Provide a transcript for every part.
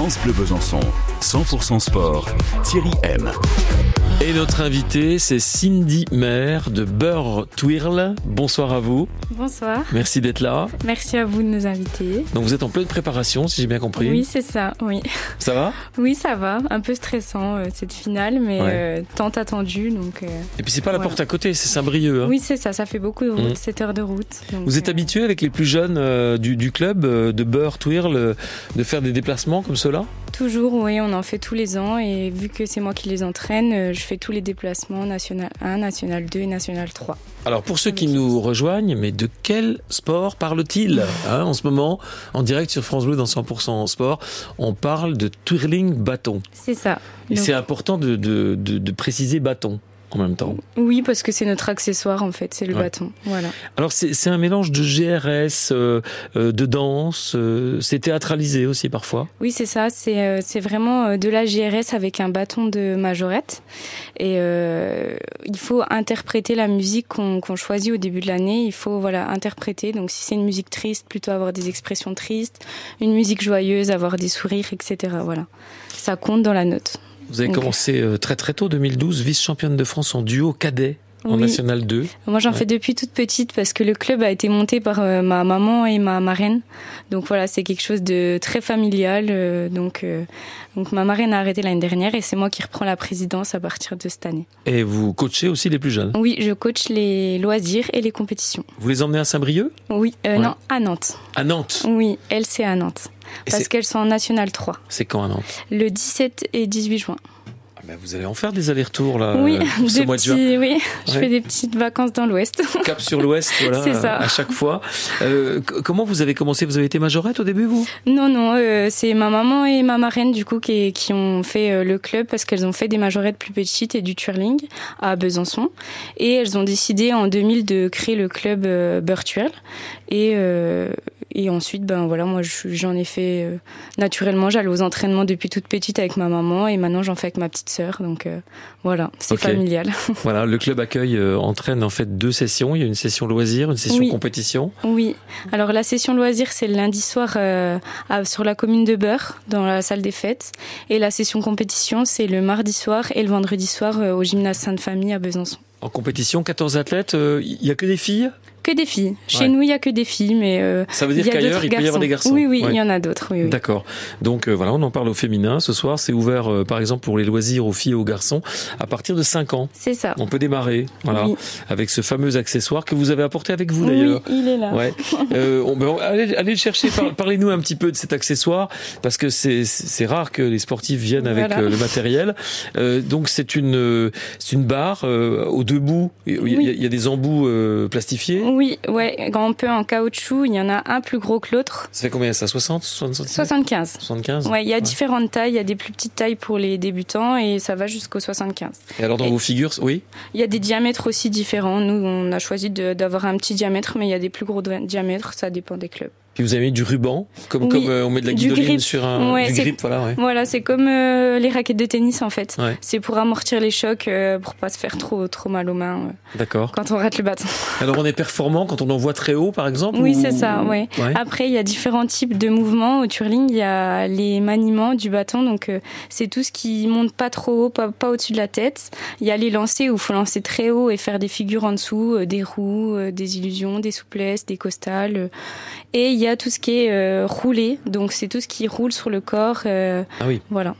France Bleu Besançon, 100% sport, Thierry M. Et notre invité, c'est Cindy Maire de Beurre Twirl. Bonsoir à vous. Bonsoir. Merci d'être là. Merci à vous de nous inviter. Donc vous êtes en pleine préparation, si j'ai bien compris. Oui, c'est ça, oui. Ça va? Oui, ça va. Un peu stressant euh, cette finale, mais Ouais. euh, tant attendu. Donc, euh, Et puis c'est pas la porte à côté, c'est Saint-Brieuc. hein. Oui, c'est ça. Ça fait beaucoup de route, Mhm. 7 heures de route. donc, Vous êtes habitué avec les plus jeunes du, du club de Beurre Twirl de faire des déplacements comme cela? Toujours, oui, on en fait tous les ans. Et vu que c'est moi qui les entraîne, euh, je fais tous les déplacements National 1, National 2 et National 3. Alors pour ceux qui nous rejoignent, mais de quel sport parle-t-il hein, en ce moment En direct sur France Bleu dans 100% sport, on parle de twirling bâton. C'est ça. Et c'est important de, de- de- de préciser bâton en même temps. Oui, parce que c'est notre accessoire en fait, c'est le Ouais. bâton. Voilà. Alors c'est un mélange de GRS, euh, euh, de danse, euh, c'est théâtralisé aussi parfois. Oui, c'est ça. C'est vraiment de la GRS avec un bâton de majorette. Et il faut interpréter la musique qu'on qu'on choisit au début de l'année. Il faut voilà interpréter. Donc si c'est une musique triste, plutôt avoir des expressions tristes. Une musique joyeuse, avoir des sourires, etc. Voilà. Ça compte dans la note. Vous avez commencé euh, très très tôt, 2012, vice-championne de France en duo cadet en Oui. National 2. Moi, j'en Ouais. fais depuis toute petite parce que le club a été monté par euh, ma maman et ma marraine. Donc voilà, c'est quelque chose de très familial. euh, donc, euh, donc ma marraine a arrêté l'année dernière et c'est moi qui reprends la présidence à partir de cette année. Et vous coachez aussi les plus jeunes? Oui, je coach les loisirs et les compétitions. Vous les emmenez à Saint-Brieuc? Oui, Ouais. non, à Nantes. À Nantes? Oui, elles, c'est à Nantes. Et Parce qu'elles sont en National 3. C'est quand à Nantes? Le 17 et 18 juin. Ah ben, Vous allez en faire des allers-retours là oui, euh, ce des mois de juin. petits, oui, je fais des petites vacances dans l'Ouest. Cap sur l'Ouest, voilà, C'est ça. à chaque fois. Euh, comment vous avez commencé? Vous avez été majorette au début, vous? Non, non, euh, c'est ma maman et ma marraine du coup qui, qui ont fait euh, le club parce qu'elles ont fait des majorettes plus petites et du twirling à Besançon. Et elles ont décidé en 2000 de créer le club euh, Virtual. Et, euh, et ensuite, ben voilà, moi je- j'en ai fait euh, naturellement. J'allais aux entraînements depuis toute petite avec ma maman et maintenant j'en fais avec ma petite sœur. Donc euh, voilà, c'est familial. Voilà, le club accueille, euh, entraîne en fait deux sessions. Il y a une session loisir, une session Oui. compétition. Oui. Alors la session loisir, c'est le lundi soir à- sur la commune de Beurre, dans la salle des fêtes. Et la session compétition, c'est le mardi soir et le vendredi soir au gymnase Sainte-Famille à Besançon. En compétition, 14 athlètes. Il y a que des filles? Que des filles. Chez Ouais. nous, il y a que des filles, mais euh, Ça veut dire y a qu'ailleurs, il peut y avoir des garçons. Oui, oui, Ouais. il y en a d'autres. Oui, oui. D'accord. Donc euh, voilà, on en parle au féminin ce soir. C'est ouvert, euh, par exemple, pour les loisirs aux filles et aux garçons à partir de 5 ans. C'est ça. On peut démarrer, voilà, Oui. avec ce fameux accessoire que vous avez apporté avec vous Oui, d'ailleurs. il est là. Ouais. Euh, on, ben, allez, allez le chercher. Par- Parlez-nous un petit peu de cet accessoire parce que c'est c'est rare que les sportifs viennent avec Voilà. euh, le matériel. Euh, donc c'est une euh, c'est une barre euh, aux deux bouts. Il y, a- Oui. il y a- il y a des embouts euh, plastifiés. Oui, ouais, un peu en caoutchouc, il y en a un plus gros que l'autre. Ça fait combien ça 60 60 centimètres 75. 75 Ouais, il y a différentes tailles, il y a des plus petites tailles pour les débutants et ça va jusqu'au 75. Et alors dans Et- vos figures, oui? Il y a des diamètres aussi différents. Nous, on a choisi d'avoir un petit diamètre, mais il y a des plus gros di- diamètres, ça dépend des clubs. Puis vous avez mis du ruban, comme, Oui, comme euh, on met de la guidoline sur un Ouais, du grip, voilà, ouais. Voilà, c'est comme euh, les raquettes de tennis en fait. Ouais. C'est pour amortir les chocs, euh, pour pas se faire trop trop mal aux mains euh, D'accord. quand on rate le bâton. Alors on est performant quand on envoie très haut, par exemple Oui, ou- c'est ça, ouais. Après, il y a différents types de mouvements au twirling. Il y a les maniements du bâton, donc c'est tout ce qui monte pas trop haut, pas, pas au-dessus de la tête. Il y a les lancers où il faut lancer très haut et faire des figures en dessous, des roues, des illusions, des souplesses, des costales. Et il y a tout ce qui est euh, roulé, donc c'est tout ce qui roule sur le corps. euh, Ah oui, voilà.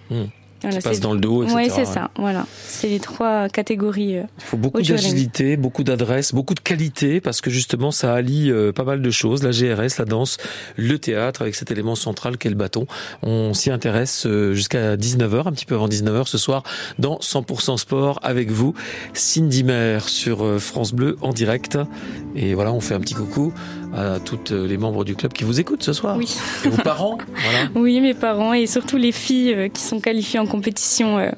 Voilà, qui passe dans le dos, etc. Ouais, c'est ça. Voilà, c'est les trois catégories. euh. Il faut beaucoup d'agilité, beaucoup d'adresse, beaucoup de qualité, parce que justement, ça allie pas mal de choses, la GRS, la danse, le théâtre, avec cet élément central qu'est le bâton. On s'y intéresse jusqu'à 19h, un petit peu avant 19h ce soir, dans 100% Sport, avec vous, Cindy Mer sur France Bleu, en direct. Et voilà, on fait un petit coucou à toutes les membres du club qui vous écoutent ce soir. Oui. Et vos parents, voilà. Oui, mes parents et surtout les filles euh, qui sont qualifiées en compétition euh,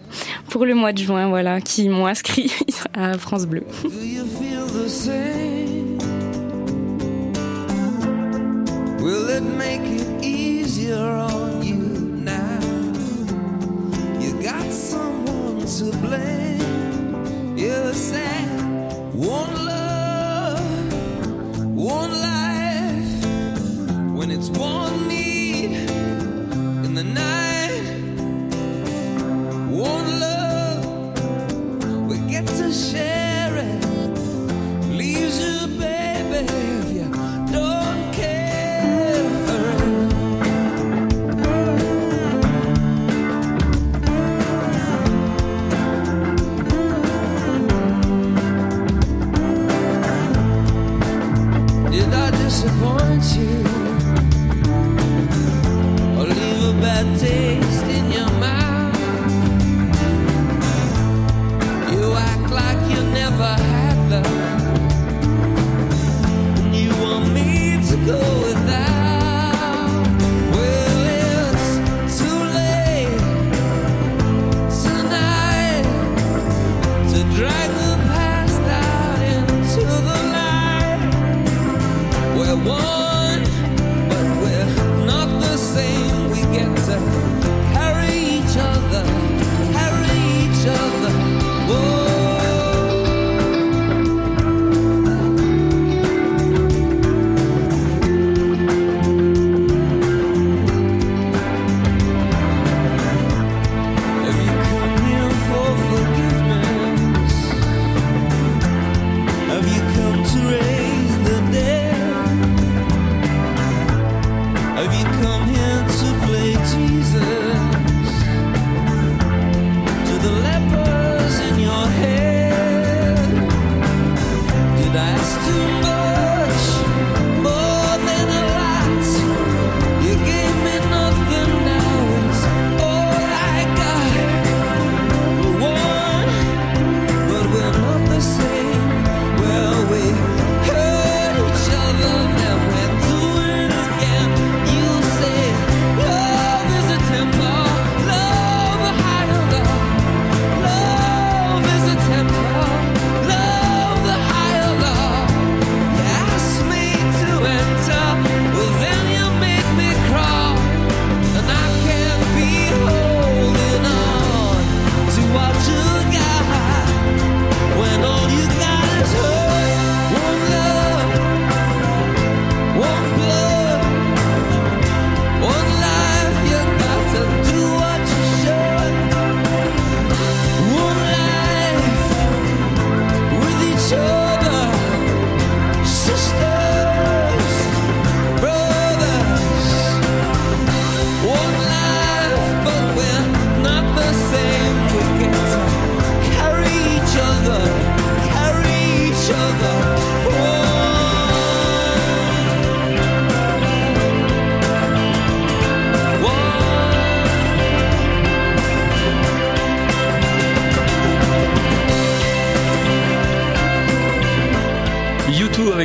pour le mois de juin, voilà, qui m'ont inscrit à France Bleu. Will it make it disappoint you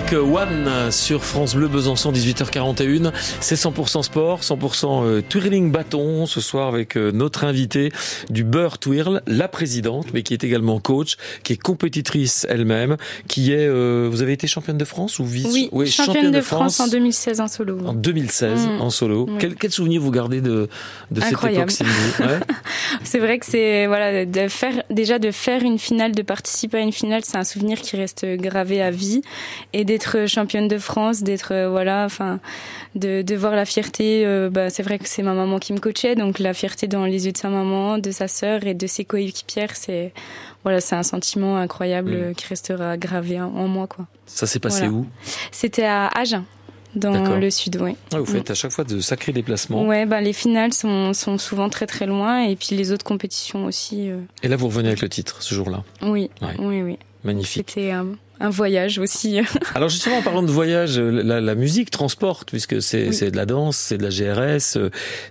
avec One sur France Bleu Besançon 18h41. C'est 100% sport, 100% euh, twirling bâton ce soir avec euh, notre invitée du Beurre Twirl, la présidente, mais qui est également coach, qui est compétitrice elle-même, qui est. euh, vous avez été championne de France ou vice? Oui, championne, de France, en 2016 en solo. en 2016 Mm. en solo. Oui. Quel, quel souvenir vous gardez de, de cette époque Ouais. C'est vrai que c'est voilà de faire déjà de faire une finale, de participer à une finale, c'est un souvenir qui reste gravé à vie et d'être championne de France, d'être euh, voilà, enfin de, de voir la fierté. euh, bah, c'est vrai que c'est ma maman qui me coachait, donc la fierté dans les yeux de sa maman, de sa sœur et de ses coéquipières, c'est voilà, c'est un sentiment incroyable Mm. euh, qui restera gravé en moi quoi. Ça s'est passé Voilà. où? C'était à Agen, dans le sud, oui. Ah, Vous faites à chaque fois de sacrés déplacements. Ouais, bah, les finales sont, sont souvent très très loin et puis les autres compétitions aussi. euh, Et là, vous revenez avec le titre ce jour-là? Oui, Ouais. oui, oui. Magnifique. C'était un, un voyage aussi. Alors justement, en parlant de voyage, euh, la, la musique transporte, puisque c'est Oui. de la danse, c'est de la GRS, euh,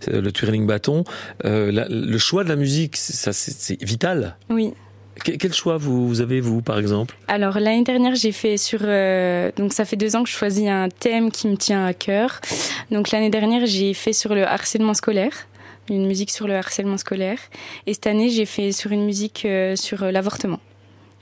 le twirling bâton. Euh, la- le choix de la musique, c'est- ça c'est c'est vital. oui. Que- Quel choix vous, avez, vous, par exemple? Alors l'année dernière, j'ai fait sur. euh, donc ça fait deux ans que je choisis un thème qui me tient à cœur. Donc l'année dernière, j'ai fait sur le harcèlement scolaire. Une musique sur le harcèlement scolaire. Et cette année, j'ai fait sur une musique euh, sur l'avortement.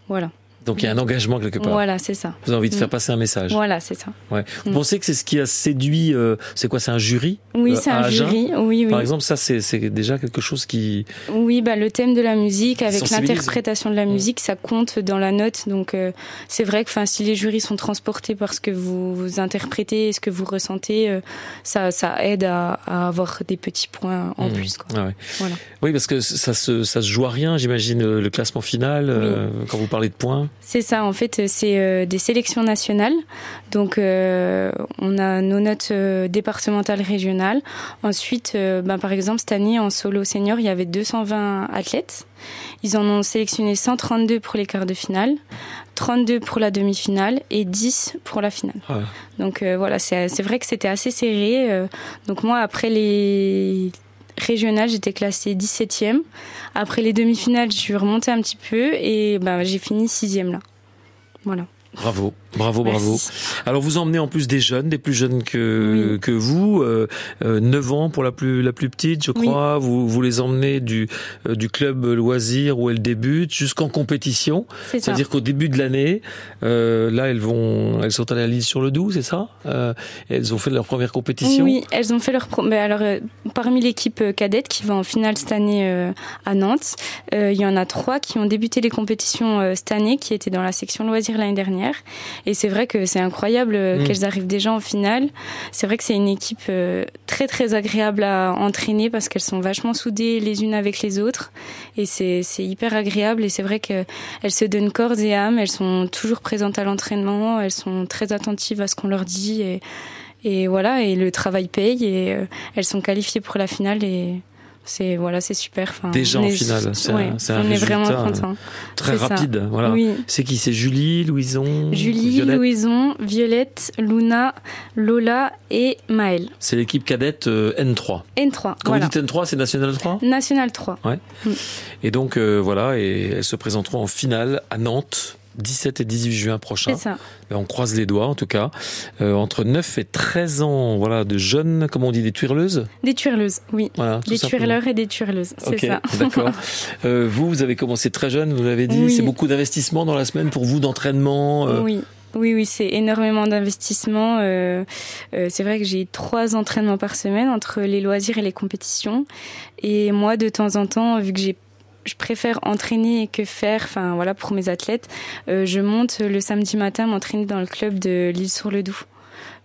Voilà. Donc il y a un engagement quelque part. Voilà, c'est ça. Vous avez envie de faire Mm. passer un message. Voilà, c'est ça. Ouais. Vous Mm. pensez que c'est ce qui a séduit euh, C'est quoi C'est un jury Oui, Euh, c'est un Agen, jury. Oui, oui. Par exemple, ça c'est déjà quelque chose qui. Oui, bah, le thème de la musique avec l'interprétation de la Mm. musique, ça compte dans la note. Donc euh, c'est vrai que si les jurys sont transportés par ce que vous, vous interprétez et ce que vous ressentez, ça, ça aide à, à avoir des petits points en plus. Quoi. Ah ouais. Voilà. Oui, parce que ça se ça se joue à rien, j'imagine le classement final quand vous parlez de points. C'est ça, en fait, c'est euh, des sélections nationales. Donc, euh, on a nos notes euh, départementales, régionales. Ensuite, ben, par exemple, cette année, en solo senior, il y avait 220 athlètes. Ils en ont sélectionné 132 pour les quarts de finale, 32 pour la demi-finale et 10 pour la finale. Ah ouais. Donc voilà, c'est vrai que c'était assez serré. donc moi, après les régionales, j'étais classée 17e. Après les demi-finales, je suis remontée un petit peu et ben, j'ai fini 6e là. Voilà. Bravo, bravo, Merci. bravo. Alors vous emmenez en plus des jeunes, des plus jeunes que que vous, euh, euh, 9 ans pour la plus la plus petite, je Oui. crois. Vous vous les emmenez du euh, du club loisir où elles débutent jusqu'en compétition. C'est-à-dire qu'au début de l'année, euh, là elles vont, elles sont allées à l'île sur le Doubs, c'est ça? Euh, Elles ont fait leur première compétition. Oui, elles ont fait leur. alors, euh, parmi l'équipe euh, cadette qui va en finale cette année euh, à Nantes, euh, il y en a trois qui ont débuté les compétitions euh, cette année, qui étaient dans la section loisirs l'année dernière. Et c'est vrai que c'est incroyable euh, Mm. qu'elles arrivent déjà en finale. C'est vrai que c'est une équipe euh, très très agréable à entraîner parce qu'elles sont vachement soudées les unes avec les autres. Et c'est hyper agréable. Et c'est vrai qu'elles se donnent corps et âme. Elles sont toujours présentes à l'entraînement. Elles sont très attentives à ce qu'on leur dit. Et, et voilà, et le travail paye et euh, elles sont qualifiées pour la finale et c'est voilà, c'est super. Enfin, Déjà en finale, c'est un- ouais, c'est un on est vraiment résultat, contents. Très ça. rapide, voilà. Oui. C'est qui? C'est Julie, Louison, Julie, Violette? Louison, Violette, Luna, Lola et Maëlle. C'est l'équipe cadette euh, N3. N3, Quand voilà. vous dites N3, c'est National 3 National 3. Et donc euh, voilà, et elles se présenteront en finale à Nantes. 17 et 18 juin prochain. C'est ça. Ben, on croise les doigts en tout cas. Euh, entre 9 et 13 ans, voilà, de jeunes, comment on dit, des tuirleuses Des tuirleuses, oui. voilà, Des tuirleurs et des tuirleuses, c'est ça. d'accord. Euh, vous, vous avez commencé très jeune, vous l'avez dit. Oui. C'est beaucoup d'investissement dans la semaine pour vous, d'entraînement. euh, Oui. Oui, oui, c'est énormément d'investissement. Euh, euh, c'est vrai que j'ai trois entraînements par semaine entre les loisirs et les compétitions. Et moi, de temps en temps, vu que j'ai je préfère entraîner que faire, enfin voilà, pour mes athlètes, euh, je monte le samedi matin m'entraîner dans le club de l'île sur le Doubs.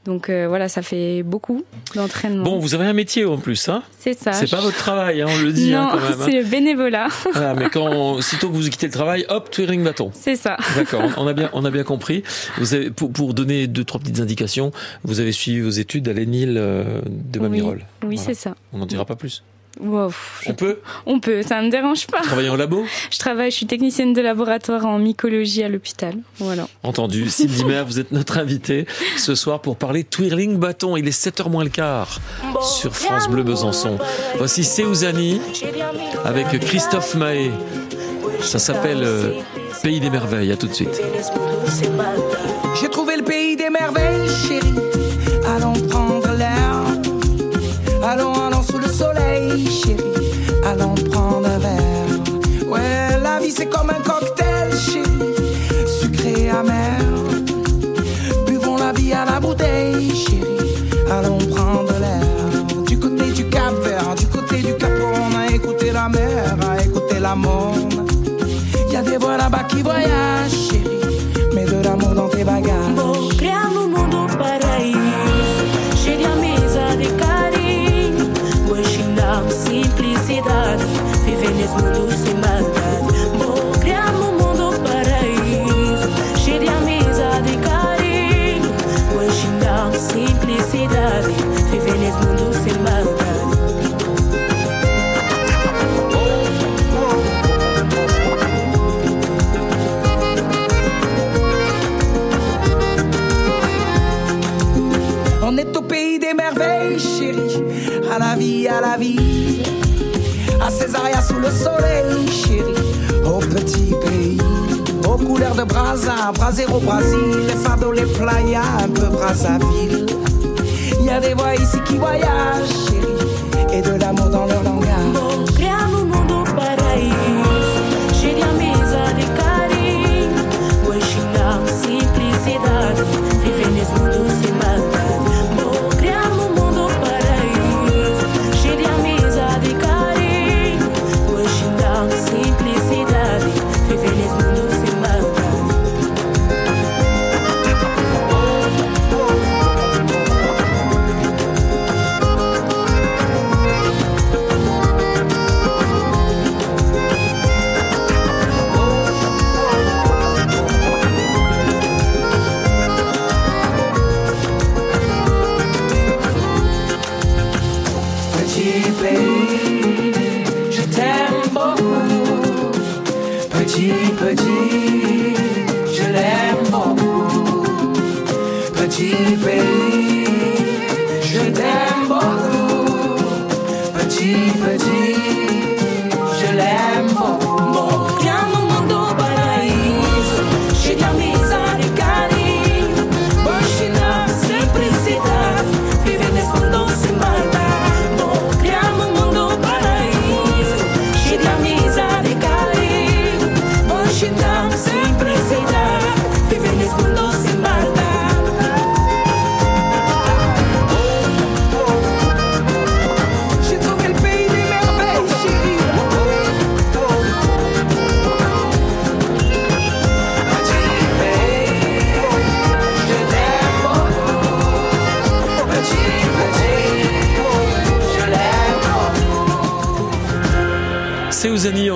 Donc euh, voilà, ça fait beaucoup d'entraînement. Bon, vous avez un métier en plus, hein c'est ça. C'est pas votre travail, hein, on le dit hein, non, hein. c'est le bénévolat. Voilà, mais quand, sitôt que vous quittez le travail, hop, twirling bâton. c'est ça. D'accord, on a bien, on a bien compris. Vous avez, pour, pour donner deux, trois petites indications, vous avez suivi vos études à l'ENIL euh, de Mamirol. Oui, Voilà. c'est ça. On n'en dira pas plus. Wow, On peut on peut, ça me dérange pas. travailler en labo Je travaille, je suis technicienne de laboratoire en mycologie à l'hôpital. Voilà. Entendu. Cindy Mer, vous êtes notre invitée ce soir pour parler twirling bâton. Il est 7h moins le quart sur France Bleu Besançon. Voici Seouzani avec Christophe Mahé. Ça s'appelle euh, Pays des merveilles. À tout de suite. J'ai trouvé le pays des merveilles, chérie. Comme un cocktail, chérie. Sucré et amer. Buvons la vie à la bouteille, chérie. Allons prendre l'air. Du côté du Cap Vert, du côté du Cap on a écouté la mer, a écouté la monde. Y a des voix là-bas qui voyagent, Brasa, Brasero, Brasil. Les fardeaux, les playas, un peu Brazzaville. Y a des voix ici qui voyagent, chérie. Et de l'amour dans leur langage.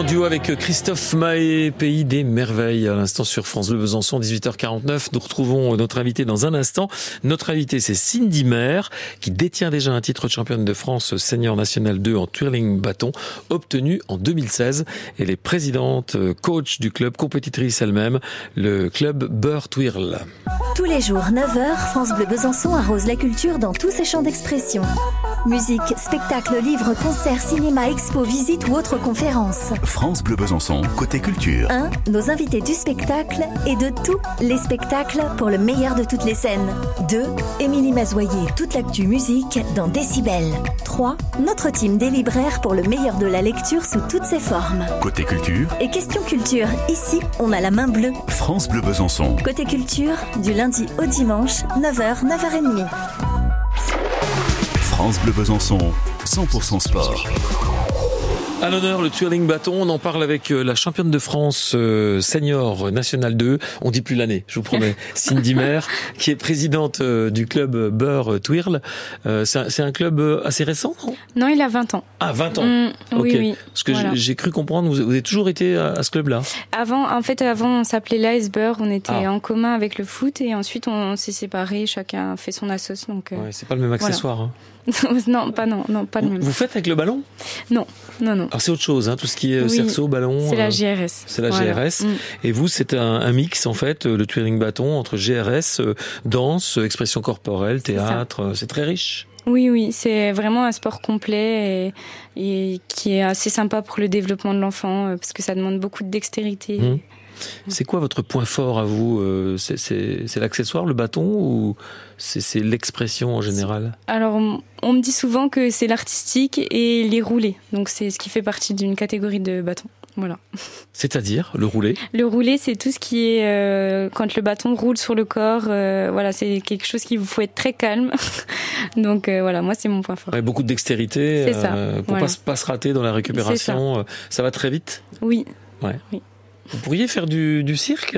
En duo avec Christophe Mahé, Pays des Merveilles, à l'instant sur France Bleu Besançon, 18h49. Nous retrouvons notre invité dans un instant. Notre invité, c'est Cindy Maire, qui détient déjà un titre de championne de France senior national 2 en twirling bâton, obtenu en 2016. Elle est présidente, euh, coach du club, compétitrice elle-même, le club Beurre Twirl. Tous les jours, 9h, France Bleu Besançon arrose la culture dans tous ses champs d'expression. Musique, spectacle, livres, concerts, cinéma, expo, visites ou autres conférences. France Bleu Besançon, côté culture. 1. Nos invités du spectacle et de tous les spectacles pour le meilleur de toutes les scènes. 2. Émilie Mazoyer, toute l'actu musique dans Décibel. 3. Notre team des libraires pour le meilleur de la lecture sous toutes ses formes. Côté culture, Et question culture, ici, on a la main bleue. France Bleu Besançon. Côté culture, du lundi au dimanche, 9h, 9h30. France Bleu Besançon, 100% sport. À l'honneur, le twirling bâton, on en parle avec euh, la championne de France euh, senior national 2, on dit plus l'année, je vous promets, Cindy Maire, qui est présidente euh, du club Beurre Twirl. Euh, c'est un- club assez récent, non? Non, il a 20 ans. Ah, 20 ans Mm, Oui, Ok. oui. Parce que j'ai- Voilà. j'ai cru comprendre, vous, avez toujours été à, à ce club-là Avant, en fait, avant, on s'appelait l'Iceberg. On était Ah. en commun avec le foot et ensuite on s'est séparés. Chacun fait son assos. Donc, Ouais, c'est pas le même accessoire. hein. non, pas non, non, pas le même. vous faites avec le ballon? Non, non, non. Alors c'est autre chose, hein, tout ce qui est euh, Oui, cerceau, ballon. C'est la euh, GRS. c'est la Voilà. GRS. Mm. Et vous, c'est un, un mix en fait, euh, le twirling bâton entre GRS, euh, danse, euh, expression corporelle, théâtre. euh, C'est très riche. Oui, oui, c'est vraiment un sport complet et, et qui est assez sympa pour le développement de l'enfant euh, parce que ça demande beaucoup de dextérité. Mhm. C'est quoi votre point fort à vous euh, C'est l'accessoire, le bâton, ou c'est l'expression en général? Alors, on- on me dit souvent que c'est l'artistique et les roulés. Donc, c'est ce qui fait partie d'une catégorie de bâton. Voilà. C'est-à-dire le roulé Le roulé, c'est tout ce qui est euh, quand le bâton roule sur le corps. euh, voilà, c'est quelque chose qui vous faut être très calme. Donc euh, voilà, moi c'est mon point fort. Ouais, Beaucoup de dextérité ça, pour voilà. pas, se- pas se rater dans la récupération. Ça va très vite? Oui. Vous pourriez faire du, du cirque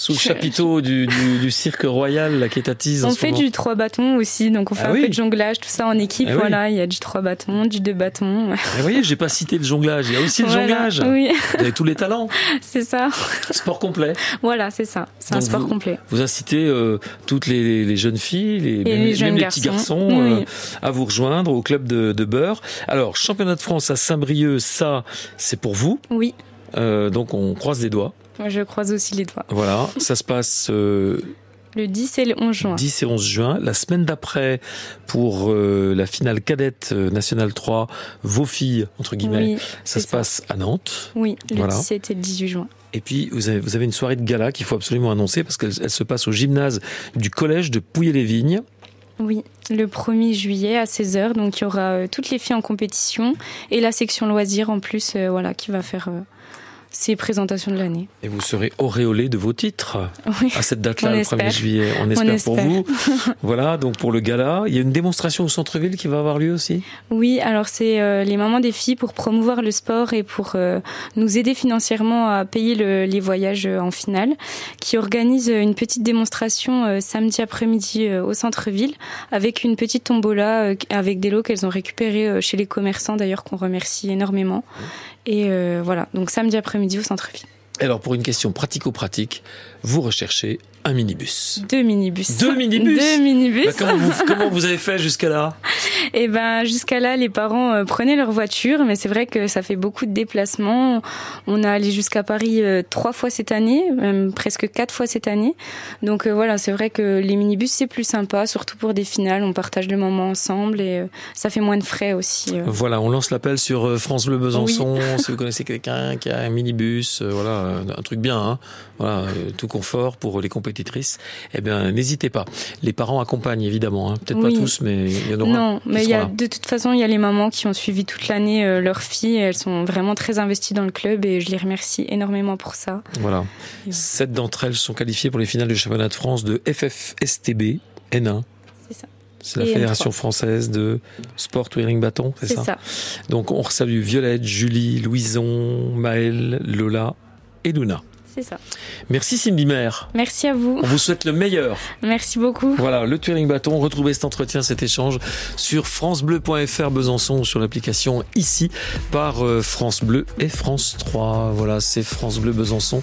sous le chapiteau du, du, du cirque royal là, qui est à Tise en On fait moment. du trois bâtons aussi, donc on fait Ah un oui. peu de jonglage, tout ça en équipe. Ah oui. voilà, il y a du trois bâtons, du deux bâtons. Vous voyez, j'ai pas cité le jonglage. Il y a aussi le Voilà. jonglage. Oui, Vous avez tous les talents. c'est ça. Sport complet. Voilà, c'est ça. C'est un sport vous- complet. Vous incitez euh, toutes les, les jeunes filles, les, même, les jeunes même les petits garçons. euh, à vous rejoindre au club de, de Beurre. Alors, championnat de France à Saint-Brieuc, ça, c'est pour vous. Oui, Euh, donc, on croise les doigts. Moi je croise aussi les doigts. Voilà, ça se passe euh, Le 10 et le 11 juin. 10 et 11 juin. La semaine d'après, pour euh, la finale cadette euh, nationale 3, vos filles, entre guillemets, Oui, ça se passe à Nantes. Oui, le Voilà. 17 et le 18 juin. Et puis, vous avez, vous avez une soirée de gala qu'il faut absolument annoncer parce qu'elle elle se passe au gymnase du collège de Pouilly-les-Vignes. Oui, le 1er juillet à 16h. Donc il y aura euh, toutes les filles en compétition et la section loisirs en plus, euh, voilà, qui va faire euh, ses présentations de l'année. Et vous serez auréolé de vos titres Oui. à cette date-là, le espère. 1er juillet. On espère, pour espère. vous. voilà, donc pour le gala, il y a une démonstration au centre-ville qui va avoir lieu aussi? Oui, alors c'est euh, les mamans des filles pour promouvoir le sport et pour euh, nous aider financièrement à payer le- les voyages euh, en finale, qui organisent une petite démonstration euh, samedi après-midi au centre-ville avec une petite tombola avec des lots qu'elles ont récupérés chez les commerçants d'ailleurs qu'on remercie énormément. Et euh, voilà, donc samedi après-midi au centre-ville. Alors pour une question pratico-pratique, vous recherchez un minibus. Deux minibus. Deux minibus Deux minibus. Bah, comment, vous, comment vous avez fait jusqu'à là Et ben jusqu'à là, les parents euh, prenaient leur voiture, mais c'est vrai que ça fait beaucoup de déplacements. On a allé jusqu'à Paris euh, trois fois cette année, même presque quatre fois cette année. Donc euh, voilà, c'est vrai que les minibus c'est plus sympa, surtout pour des finales. On partage le moment ensemble et ça fait moins de frais aussi. Voilà, on lance l'appel sur France Bleu Besançon. si vous connaissez quelqu'un qui a un minibus, voilà, un truc bien, hein, voilà, tout confort pour les compétitrices, eh bien, n'hésitez pas. Les parents accompagnent évidemment, hein. peut-être Oui. pas tous, mais il y en aura. Non, mais il y a de toute façon, il y a les mamans qui ont suivi toute l'année euh, leurs filles. Elles sont vraiment très investies dans le club et je les remercie énormément pour ça. Voilà. Sept d'entre elles sont qualifiées pour les finales du championnat de France de FFSTB N1. C'est ça. C'est la Fédération N3. française de sport twirling bâton, c'est C'est ça, ça. Donc on salue Violette, Julie, Louison, Maëlle, Lola et Luna. C'est ça. Merci Cindy Mère. Merci à vous. On vous souhaite le meilleur. Merci beaucoup. Voilà, le Twirling Bâton. Retrouvez cet entretien, cet échange sur francebleu.fr Besançon ou sur l'application ici par euh, France Bleu et France 3. Voilà, c'est France Bleu Besançon.